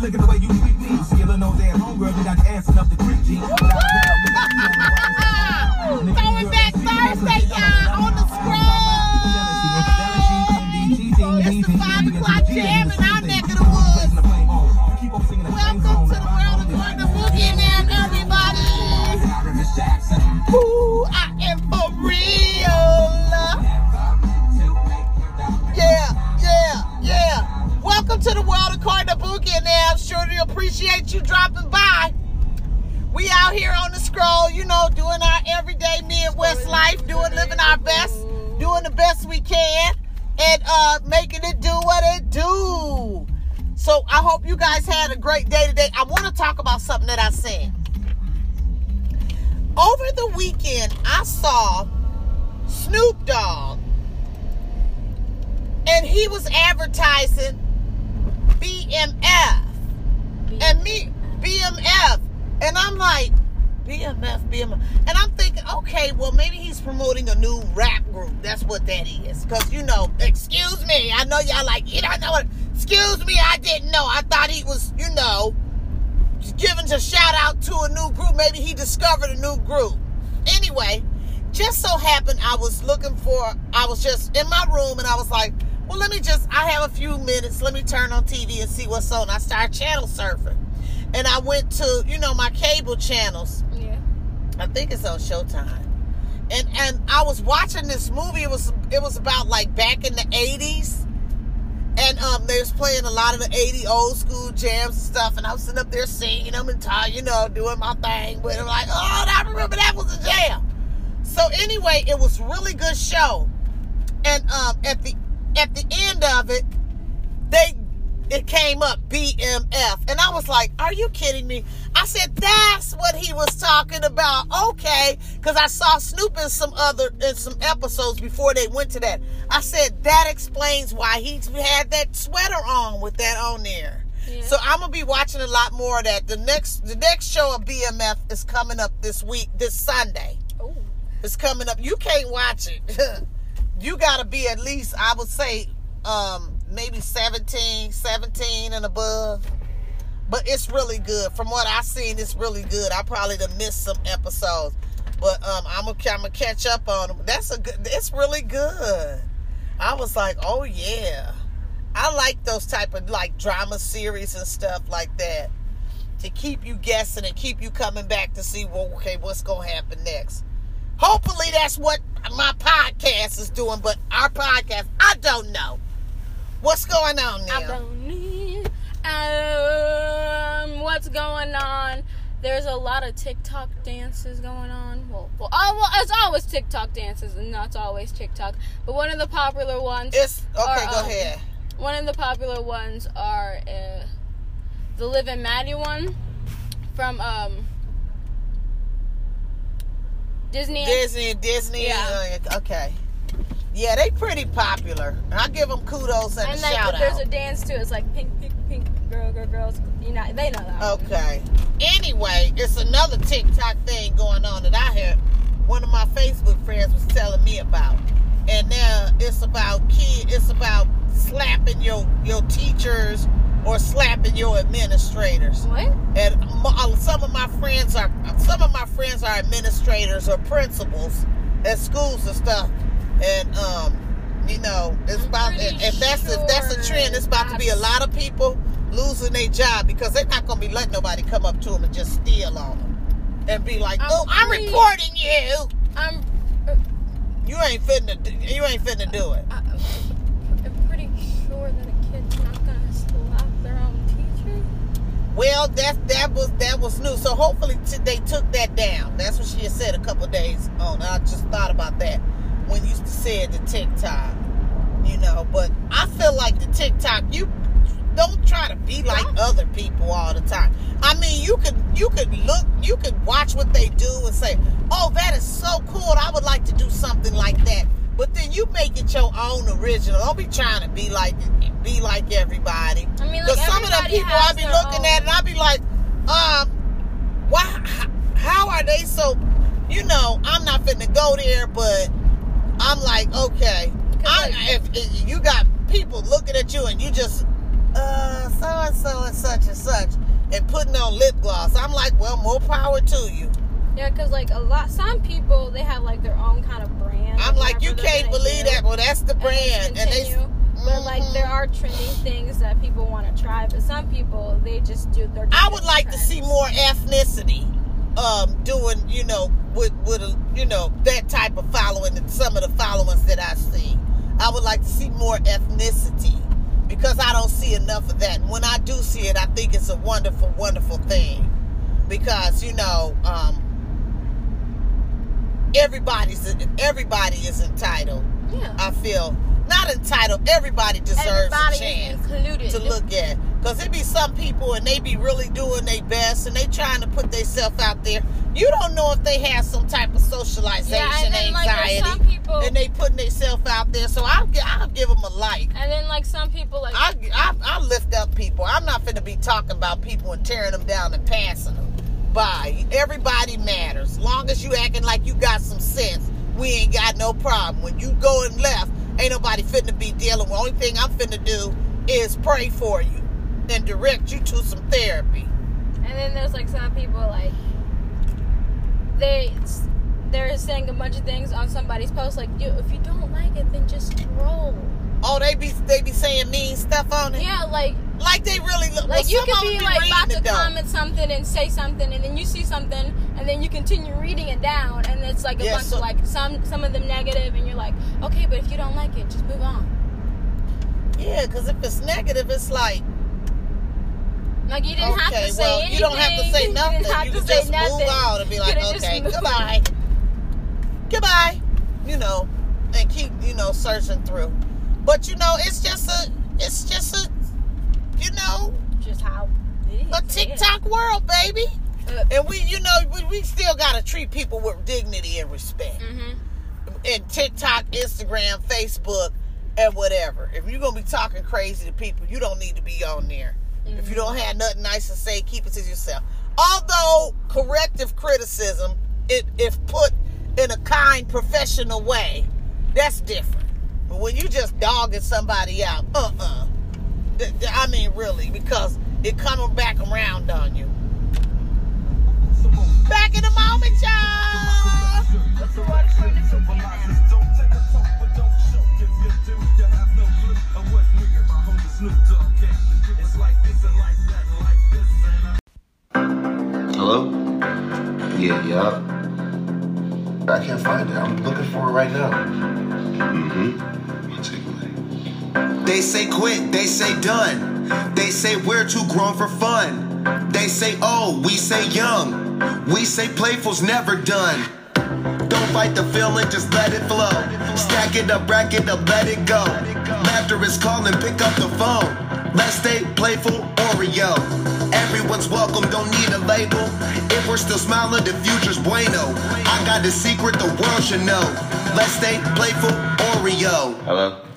Look at the way you treat me. Skillin' those ass homegirls, you got ass enough to creep G. appreciate you dropping by. We out here on the scroll, you know, doing our everyday Midwest life, doing living our best, doing the best we can, and uh making it do what it do. So I hope you guys had a great day today. I want to talk about something that I seen. Over the weekend, I saw Snoop Dogg, and he was advertising BMF and me BMF, and I'm like BMF, BMF, and I'm thinking, okay, well maybe he's promoting a new rap group. That's what that is, because you know, excuse me, I know y'all like you don't know what. Excuse me, I didn't know. I thought he was, you know, giving a shout out to a new group. Maybe he discovered a new group. Anyway, just so happened I was looking for. I was just in my room and I was like, well, let me just. I have a few minutes. Let me turn on TV and see what's on. I started channel surfing, and I went to you know my cable channels. Yeah. I think it's on Showtime. And and I was watching this movie. It was it was about like back in the eighties. And um they was playing a lot of the 80 old school jams and stuff. And I was sitting up there singing them and t- you know, doing my thing. But I'm like, oh I remember that was a jam. So anyway, it was really good show. And um at the at the end of it, they it came up BMF. And I was like, are you kidding me? I said, that's what he was talking about. Okay. Because I saw Snoop in some other, in some episodes before they went to that. I said, that explains why he had that sweater on with that on there. Yeah. So I'm gonna be watching a lot more of that. The next, the next show of BMF is coming up this week, this Sunday. Oh. It's coming up. You can't watch it. you gotta be at least, I would say, um, maybe 17, 17 and above. But it's really good. From what I've seen, it's really good. I probably done missed some episodes. But um, I'm gonna I'm catch up on them. That's a good. It's really good. I was like, oh yeah, I like those type of like drama series and stuff like that to keep you guessing and keep you coming back to see well, okay, what's gonna happen next. Hopefully, that's what my podcast is doing. But our podcast, I don't know what's going on I don't need. Um, what's going on? There's a lot of TikTok dances going on. Well, well, oh, well, it's always TikTok dances, and not always TikTok. But one of the popular ones. It's okay. are, go um, ahead. One of the popular ones are uh, the Liv and Maddie one from um, Disney. Disney and Disney. Yeah. uh, okay. Yeah, they pretty popular. I give them kudos and, and a like, shout there's out. a dance too. It's like pink, pink, pink, girl, girl, girls. You know, they know that. one. Okay. Anyway, it's another TikTok thing going on that I heard one of my Facebook friends was telling me about. And now it's about kid it's about slapping your your teachers or slapping your administrators. What? And uh, some of my friends are some of my friends are administrators or principals at schools and stuff. And um, you know, it's I'm about if that's if that's a trend, it's about to be a lot of people losing their job because they're not gonna be letting nobody come up to them and just steal on them and be like, I'm "Oh, I'm pretty- reporting you." I'm. You ain't fitting Do, you ain't finna do it. I, I'm pretty sure that a kid's not gonna slap their own teacher. Well, that that was that was new. So hopefully t- they took that down. That's what she had said a couple days on. I just thought about that when you said the TikTok. You know, but I feel like the TikTok you don't try to be like other people all the time. I mean, you could you could look, you could watch what they do and say, "Oh, that is so cool. I would like to do something like that." But then you make it your own original. Don't be trying to be like be like everybody. I mean, like Because some of the people I be looking own- at and I be like, um, why? How are they so? You know, I'm not finna go there, but I'm like, okay, I, if, if you got people looking at you and you just, uh, so and so and such and such and putting on lip gloss. I'm like, well, more power to you. Yeah, because like a lot, some people they have like their own kind of brand. I'm like, you can't believe do, that. Well, that's the and they brand, and they. But like there are trending things that people want to try, but some people they just do their. I would like to see more ethnicity um doing you know with with a, you know that type of following and some of the followings that I see. I would like to see more ethnicity because I don't see enough of that. And when I do see it, I think it's a wonderful, wonderful thing because you know um, everybody's everybody is entitled. Yeah. I feel not entitled. Everybody deserves Everybody a chance included. to look at. Because there be some people and they be really doing their best and they trying to put themselves out there. You don't know if they have some type of socialization Yeah, and then, like, anxiety some people- and they putting themselves out there. So I'll, I'll give them a like. And then like some people like I, I, I lift up people. I'm not finna be talking about people and tearing them down and passing them by. Everybody matters. Long as you acting like you got some sense, we ain't got no problem. When you going left, ain't nobody finna be dealing with. Only thing I'm finna do is pray for you and direct you to some therapy. And then there's like some people like they they're saying a bunch of things on somebody's post like you if you don't like it then just scroll. Oh, they be they be saying mean stuff on it. Yeah, like Like they really look. like well, you could of 'em be like about to comment something and say something and then you see something and then you continue reading it down and it's like a Yeah, bunch so- of like some some of them negative and you're like okay but if you don't like it just move on. Yeah, because if it's negative, it's like Like you didn't have okay, to say well, anything. you don't have to say nothing. have You can just nothing. move on and be like, okay, goodbye. Goodbye. You know, and keep, you know, searching through. But you know, it's just a it's just a you know, Just how it is. a TikTok world, baby. Uh, And we you know, we, we still gotta treat people with dignity and respect. mhm. And TikTok, Instagram, Facebook, and whatever. If you're gonna be talking crazy to people, you don't need to be on there. If you don't have nothing nice to say, keep it to yourself. Although corrective criticism, it, if put in a kind, professional way, that's different. But when you just dogging somebody out, uh-uh. Th- th- I mean, really, because it coming back around on you. Back in a moment, y'all. Hello? Yeah, yeah. I can't find it. I'm looking for it right now. Mm-hmm. They say quit, they say done. They say we're too grown for fun. They say oh, we say young. We say playful's never done. Don't fight the feeling, just let it flow. Stack it up, rack it up, let it go. Laughter is calling, pick up the phone. Let's stay playful, Oreo. Everyone's welcome, don't need a label. If we're still smiling, the future's bueno. I got a secret the world should know. Let's stay playful, Oreo. Hello?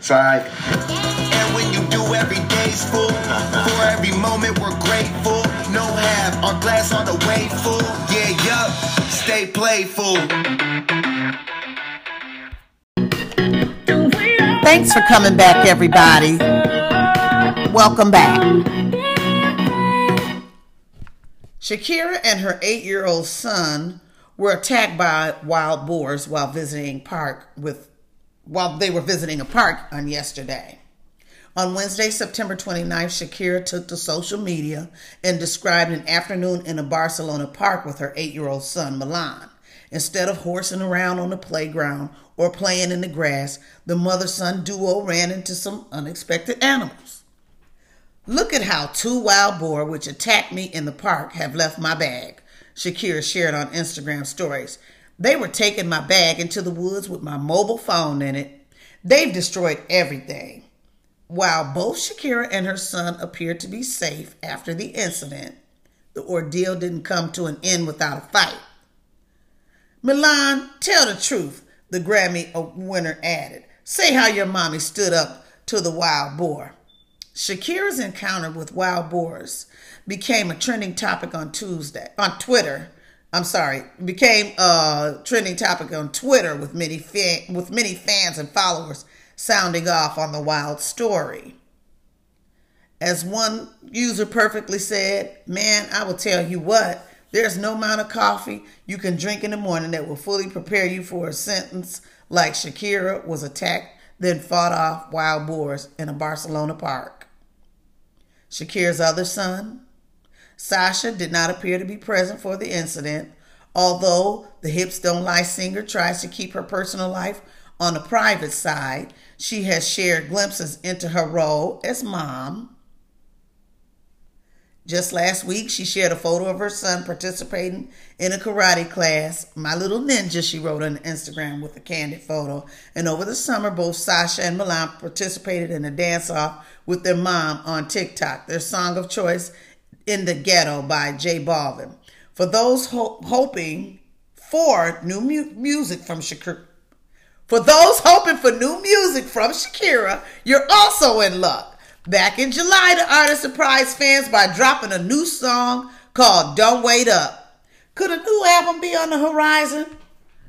Sorry. And when you do, every day's full. For every moment, we're grateful. No half, our glass on the way full. Yeah, yup, stay playful. Thanks for coming back, everybody. Welcome back. Shakira and her eight-year-old son were attacked by wild boars while visiting park with while they were visiting a park on yesterday. On Wednesday, September 29th, Shakira took to social media and described an afternoon in a Barcelona park with her eight-year-old son, Milan. Instead of horsing around on the playground or playing in the grass, the mother-son duo ran into some unexpected animals. Look at how two wild boar which attacked me in the park have left my bag, Shakira shared on Instagram stories. They were taking my bag into the woods with my mobile phone in it. They've destroyed everything. While both Shakira and her son appeared to be safe after the incident, the ordeal didn't come to an end without a fight. Milan, tell the truth, the Grammy winner added. Say how your mommy stood up to the wild boar. Shakira's encounter with wild boars became a trending topic on Tuesday on Twitter. I'm sorry, became a trending topic on Twitter with many fa- with many fans and followers sounding off on the wild story. As one user perfectly said, man, I will tell you what, there's no amount of coffee you can drink in the morning that will fully prepare you for a sentence like Shakira was attacked, then fought off wild boars in a Barcelona park. Shakira's other son, Sasha, did not appear to be present for the incident, although the Hips Don't Lie singer tries to keep her personal life on the private side. She has shared glimpses into her role as mom just last week, she shared a photo of her son participating in a karate class. My little ninja, she wrote on Instagram with a candid photo. And over the summer, both Sasha and Milan participated in a dance off with their mom on TikTok. Their song of choice, In the Ghetto by J Balvin. For those ho- hoping for new mu- music from Shakira, for those hoping for new music from Shakira, you're also in luck. Back in July, the artist surprised fans by dropping a new song called Don't Wait Up. Could a new album be on the horizon?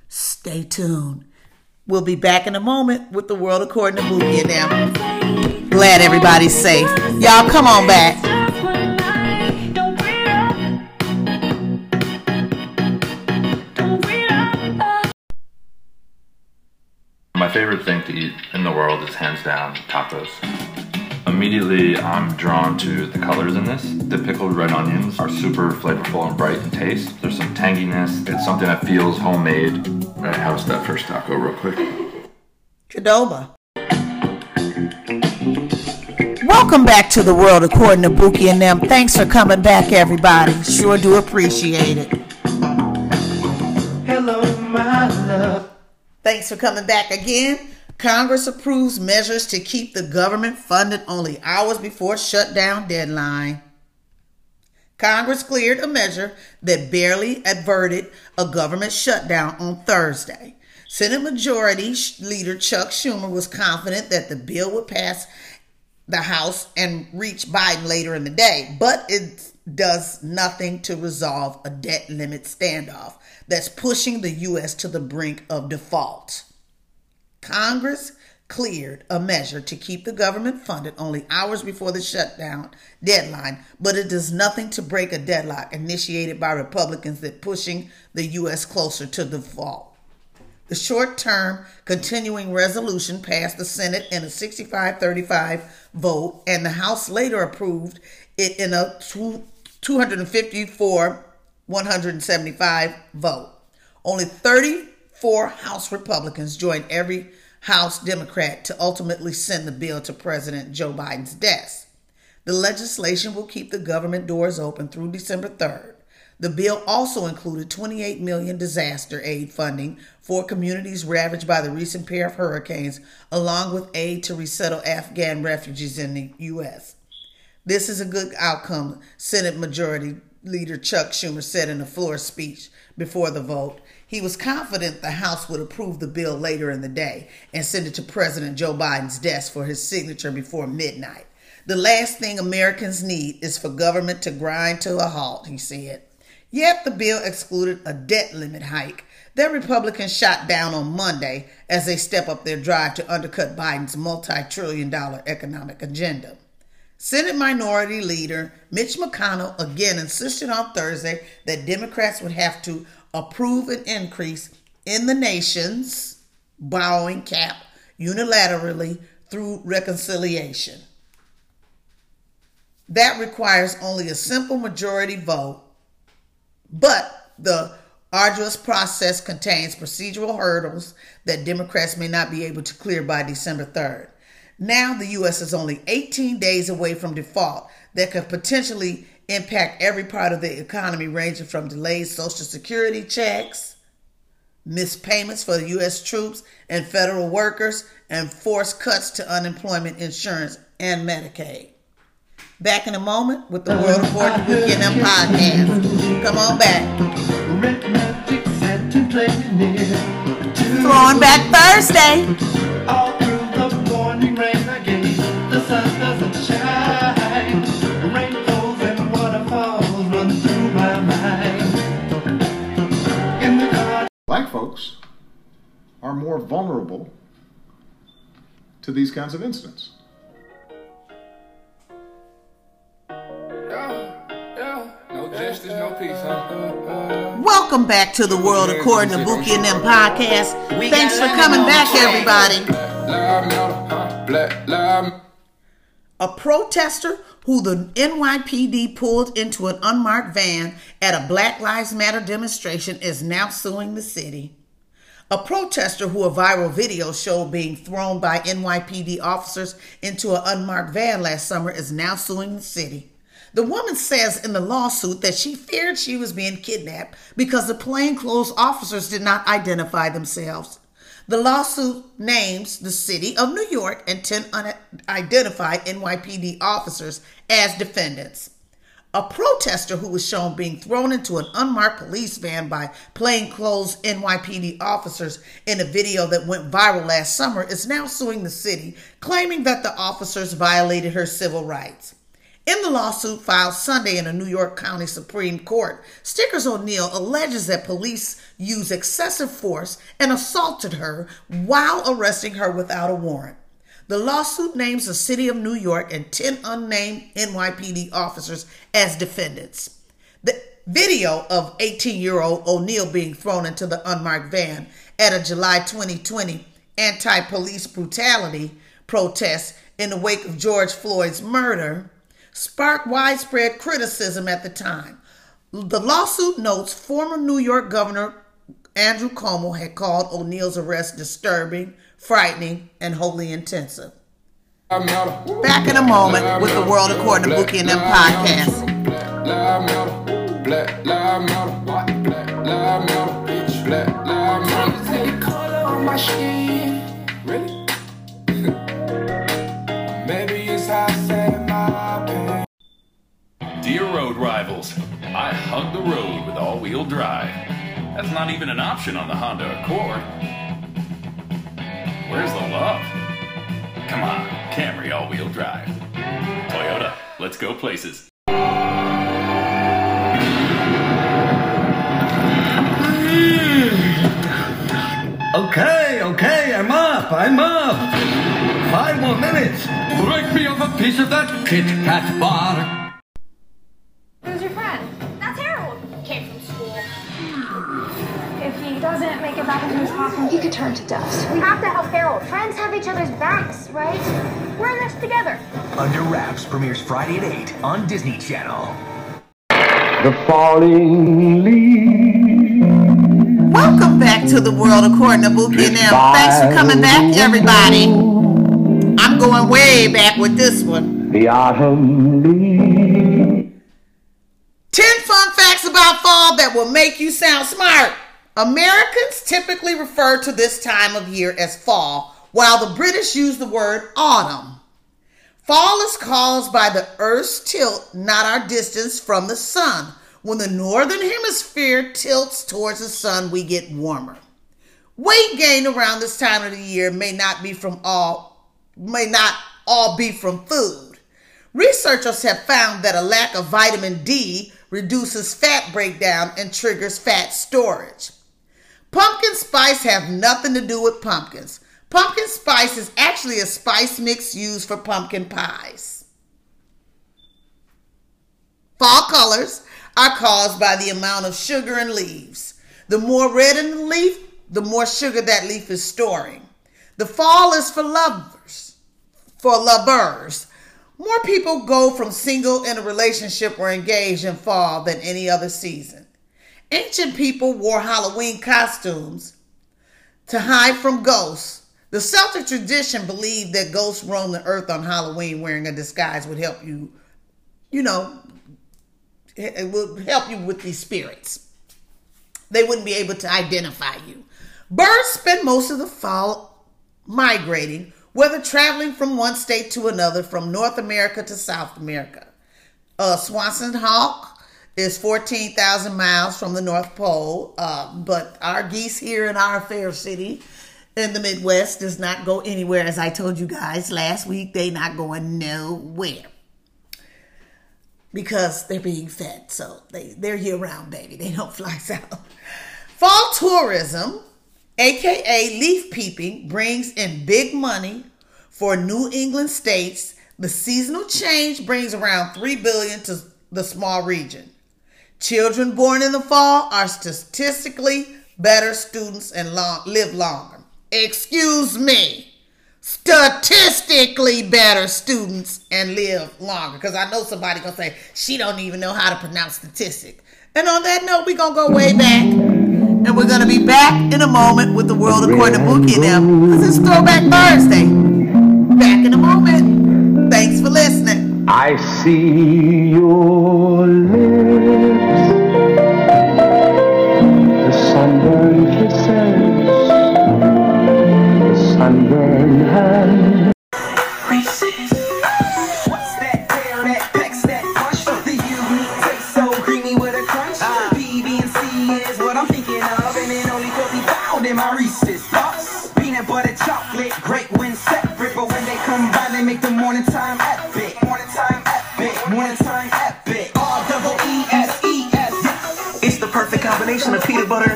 Stay tuned. We'll be back in a moment with the world according to Boogie and. Glad everybody's safe. Y'all come on back. Favorite thing to eat in the world is hands down tacos. Immediately, I'm drawn to the colors in this. The pickled red onions are super flavorful and bright in taste. There's some tanginess. It's something that feels homemade. All right, how's that first taco, real quick? Qdoba. Welcome back to the world according to Buki and them. Thanks for coming back, everybody. Sure do appreciate it. Thanks for coming back again. Congress approves measures to keep the government funded only hours before shutdown deadline. Congress cleared a measure that barely averted a government shutdown on Thursday. Senate Majority Leader Chuck Schumer was confident that the bill would pass the House and reach Biden later in the day, but it does nothing to resolve a debt limit standoff that's pushing the U.S. to the brink of default. Congress cleared a measure to keep the government funded only hours before the shutdown deadline, but it does nothing to break a deadlock initiated by Republicans that pushing the U.S. closer to default. The short term continuing resolution passed the Senate in a 65 35 vote, and the House later approved it in a 254 175 vote. Only 34 House Republicans joined every House Democrat to ultimately send the bill to President Joe Biden's desk. The legislation will keep the government doors open through December 3rd. The bill also included 28 million disaster aid funding for communities ravaged by the recent pair of hurricanes, along with aid to resettle Afghan refugees in the U.S. This is a good outcome, Senate Majority Leader Chuck Schumer said in a floor speech before the vote. He was confident the House would approve the bill later in the day and send it to President Joe Biden's desk for his signature before midnight. The last thing Americans need is for government to grind to a halt, he said. Yet the bill excluded a debt limit hike that Republicans shot down on Monday as they step up their drive to undercut Biden's multi trillion dollar economic agenda. Senate Minority Leader Mitch McConnell again insisted on Thursday that Democrats would have to approve an increase in the nation's borrowing cap unilaterally through reconciliation. That requires only a simple majority vote, but the arduous process contains procedural hurdles that Democrats may not be able to clear by December 3rd. Now, the U.S. is only 18 days away from default that could potentially impact every part of the economy, ranging from delayed Social Security checks, missed payments for U.S. troops and federal workers, and forced cuts to unemployment insurance and Medicaid. Back in a moment with the uh-huh. World According to Boogie and Them podcast. Come on back. Red magic set to play near. Throwing back Thursday. All through the morning rain again. The sun doesn't shine. Rainbows and waterfalls run through my mind. In the garden. black folks are more vulnerable to these kinds of incidents. Peace? Welcome back to the world according to Buki and them podcast. Thanks for coming back, everybody. A protester who the NYPD pulled into an unmarked van at a Black Lives Matter demonstration is now suing the city. A protester who a viral video showed being thrown by NYPD officers into an unmarked van last summer is now suing the city. The woman says in the lawsuit that she feared she was being kidnapped because the plainclothes officers did not identify themselves. The lawsuit names the city of New York and 10 unidentified NYPD officers as defendants. A protester who was shown being thrown into an unmarked police van by plainclothes NYPD officers in a video that went viral last summer is now suing the city, claiming that the officers violated her civil rights. In the lawsuit filed Sunday in the New York County Supreme Court, Stickers O'Neill alleges that police used excessive force and assaulted her while arresting her without a warrant. The lawsuit names the city of New York and 10 unnamed NYPD officers as defendants. The video of 18 year old O'Neill being thrown into the unmarked van at a July 2020 anti police brutality protest in the wake of George Floyd's murder sparked widespread criticism at the time. The lawsuit notes former New York Governor Andrew Cuomo had called O'Neill's arrest disturbing, frightening, and wholly intensive. Back in a moment with the World According to Bookie and them podcast. Black Dear road rivals, I hug the road with all-wheel drive. That's not even an option on the Honda Accord. Where's the love? Come on, Camry all-wheel drive. Toyota, let's go places. Okay, okay, I'm up, I'm up. Five more minutes. Break me off a piece of that Kit Kat bar. Right? We're in this together. Under Wraps premieres Friday at 8 on Disney Channel. The falling leaves. Welcome back to the World According to Bookie and them. Thanks for coming back, everybody. I'm going way back with this one. The autumn leaves. 10 fun facts about fall that will make you sound smart. Americans typically refer to this time of year as fall, while the British use the word autumn. Fall is caused by the Earth's tilt, not our distance from the sun. When the northern hemisphere tilts towards the sun, we get warmer. Weight gain around this time of the year may not be from all may not all be from food. Researchers have found that a lack of vitamin D reduces fat breakdown and triggers fat storage. Pumpkin spice have nothing to do with pumpkins. Pumpkin spice is actually a spice mix used for pumpkin pies. Fall colors are caused by the amount of sugar in leaves. The more red in the leaf, the more sugar that leaf is storing. The fall is for lovers, for lovers. More people go from single in a relationship or engaged in fall than any other season. Ancient people wore Halloween costumes to hide from ghosts. The Celtic tradition believed that ghosts roam the earth on Halloween wearing a disguise would help you, you know, it will help you with these spirits. They wouldn't be able to identify you. Birds spend most of the fall migrating, whether traveling from one state to another, from North America to South America. Uh, Swainson Hawk is 14,000 miles from the North Pole, uh, but our geese here in our fair city in the Midwest does not go anywhere. As I told you guys last week, they not going nowhere because they're being fed. So they, they're year round, baby. They don't fly south. Fall tourism, aka leaf peeping, brings in big money for New England states. The seasonal change brings around 3 billion to the small region. Children born in the fall are statistically better students and long, live longer. Excuse me. Statistically better students and live longer. Because I know somebody gonna say she don't even know how to pronounce statistic. And on that note, we're gonna go way back. And we're gonna be back in a moment with the world according to Bookie and them. Because it's Throwback Thursday. Back in a moment. Thanks for listening. I see your lips,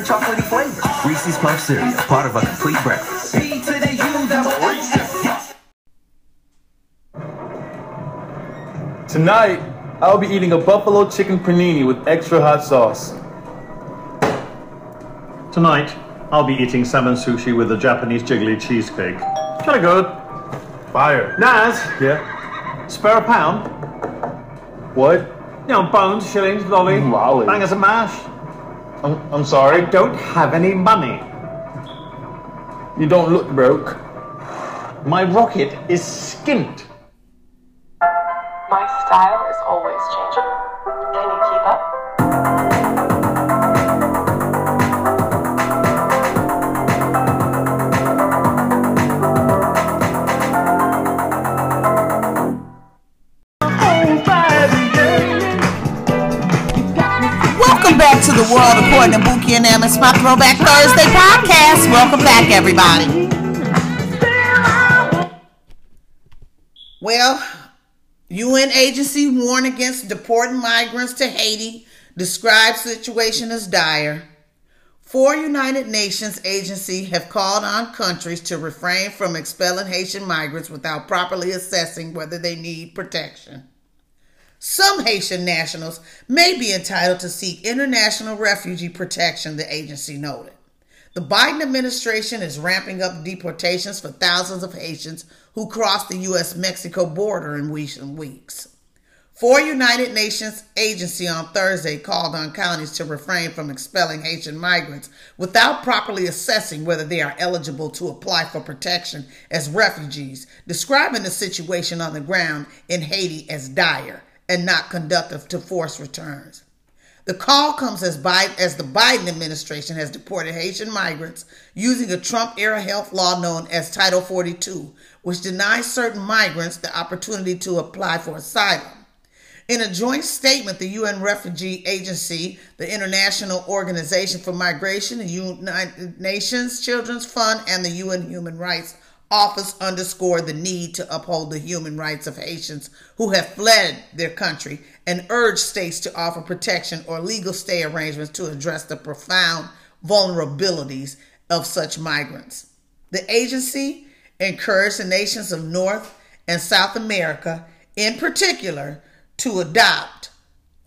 and chocolatey flavor. Reese's Puff Cereal, part of a complete breakfast. P to the U double S. Tonight, I'll be eating a buffalo chicken panini with extra hot sauce. Tonight, I'll be eating salmon sushi with a Japanese jiggly cheesecake. Jolly good. Fire. Naz, Yeah? spare a pound? What? You know, bones, shillings, lolly, Lolly. bangers and mash. I'm, I'm sorry. I don't have any money. You don't look broke. My rocket is skint. The world according to Bookie and them. It's my Throwback Thursday podcast. Welcome back, everybody. Well, UN agency warn against deporting migrants to Haiti. Describes situation as dire. Four United Nations agencies have called on countries to refrain from expelling Haitian migrants without properly assessing whether they need protection. Some Haitian nationals may be entitled to seek international refugee protection, the agency noted. The Biden administration is ramping up deportations for thousands of Haitians who crossed the U.S. Mexico border in recent weeks. Four United Nations agency on Thursday called on counties to refrain from expelling Haitian migrants without properly assessing whether they are eligible to apply for protection as refugees, describing the situation on the ground in Haiti as dire and not conducive to forced returns. The call comes as, Biden, as the Biden administration has deported Haitian migrants using a Trump era health law known as Title 42, which denies certain migrants the opportunity to apply for asylum. In a joint statement, the UN Refugee Agency, the International Organization for Migration, the United Nations Children's Fund, and the UN Human Rights Office underscored the need to uphold the human rights of Haitians who have fled their country and urged states to offer protection or legal stay arrangements to address the profound vulnerabilities of such migrants. The agency encouraged the nations of North and South America, in particular, to adopt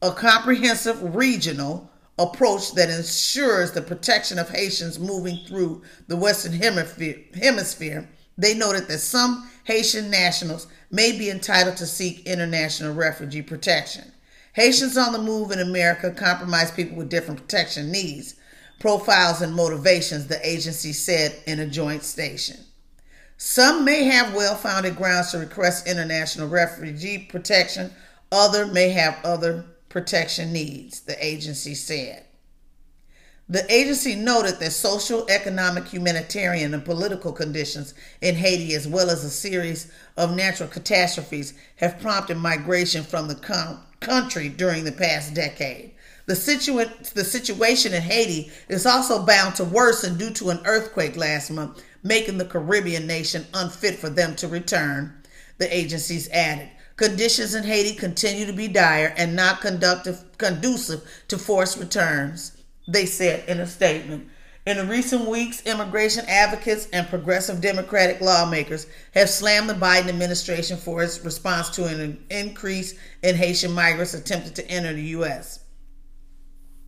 a comprehensive regional approach that ensures the protection of Haitians moving through the Western Hemisphere. They noted that some Haitian nationals may be entitled to seek international refugee protection. Haitians on the move in America compromise people with different protection needs, profiles, and motivations, the agency said in a joint station. Some may have well founded grounds to request international refugee protection, other may have other protection needs, the agency said. The agency noted that social, economic, humanitarian, and political conditions in Haiti, as well as a series of natural catastrophes, have prompted migration from the com- country during the past decade. The, situa- the situation in Haiti is also bound to worsen due to an earthquake last month, making the Caribbean nation unfit for them to return, the agencies added. Conditions in Haiti continue to be dire and not conducive to forced returns, they said in a statement. In recent weeks, immigration advocates and progressive Democratic lawmakers have slammed the Biden administration for its response to an increase in Haitian migrants attempting to enter the U.S.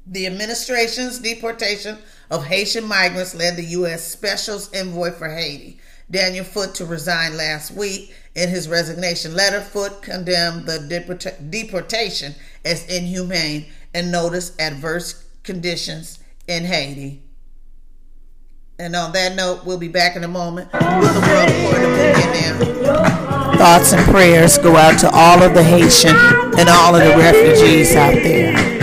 The administration's deportation of Haitian migrants led the U.S. Special envoy for Haiti, Daniel Foote, to resign last week. In his resignation letter, Foote condemned the deport- deportation as inhumane and noticed adverse conditions in Haiti. And on that note, we'll be back in a moment with the world. Thoughts and prayers go out to all of the Haitian and all of the refugees out there.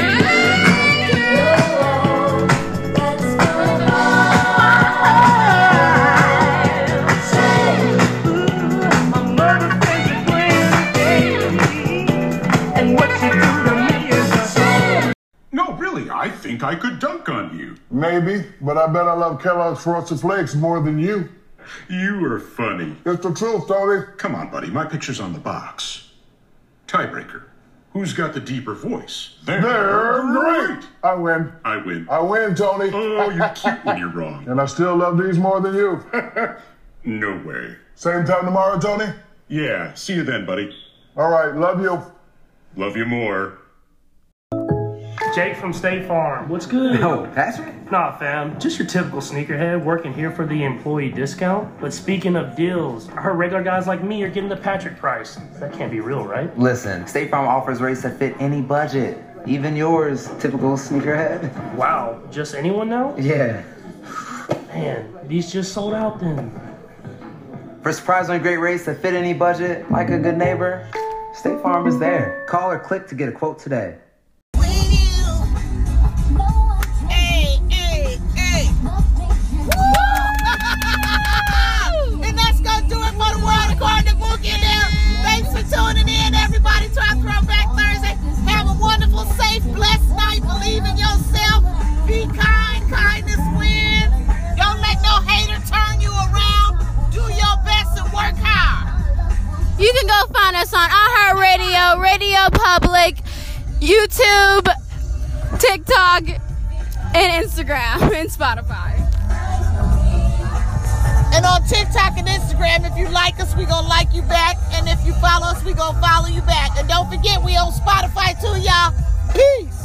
Think I could dunk on you. Maybe, but I bet I love Kellogg's Frosted Flakes more than you. You are funny. It's the truth, Tony. Come on, buddy, my picture's on the box. Tiebreaker. Who's got the deeper voice? They're great. I win. I win. I win, Tony. Oh, you're cute when you're wrong. And I still love these more than you. No way. Same time tomorrow, Tony? Yeah, see you then, buddy. All right, love you. Love you more. Jake from State Farm. What's good? No, Patrick? Nah, fam. Just your typical sneakerhead working here for the employee discount. But speaking of deals, I heard regular guys like me are getting the Patrick price. That can't be real, right? Listen, State Farm offers rates that fit any budget. Even yours, typical sneakerhead. Wow, just anyone now? Yeah. Man, these just sold out then. For surprisingly great rates that fit any budget, like a good neighbor, State Farm is there. Call or click to get a quote today. and Instagram and Spotify. And on TikTok and Instagram, if you like us, we gonna like you back. And if you follow us, we gonna follow you back. And don't forget, we on Spotify too, y'all. Peace.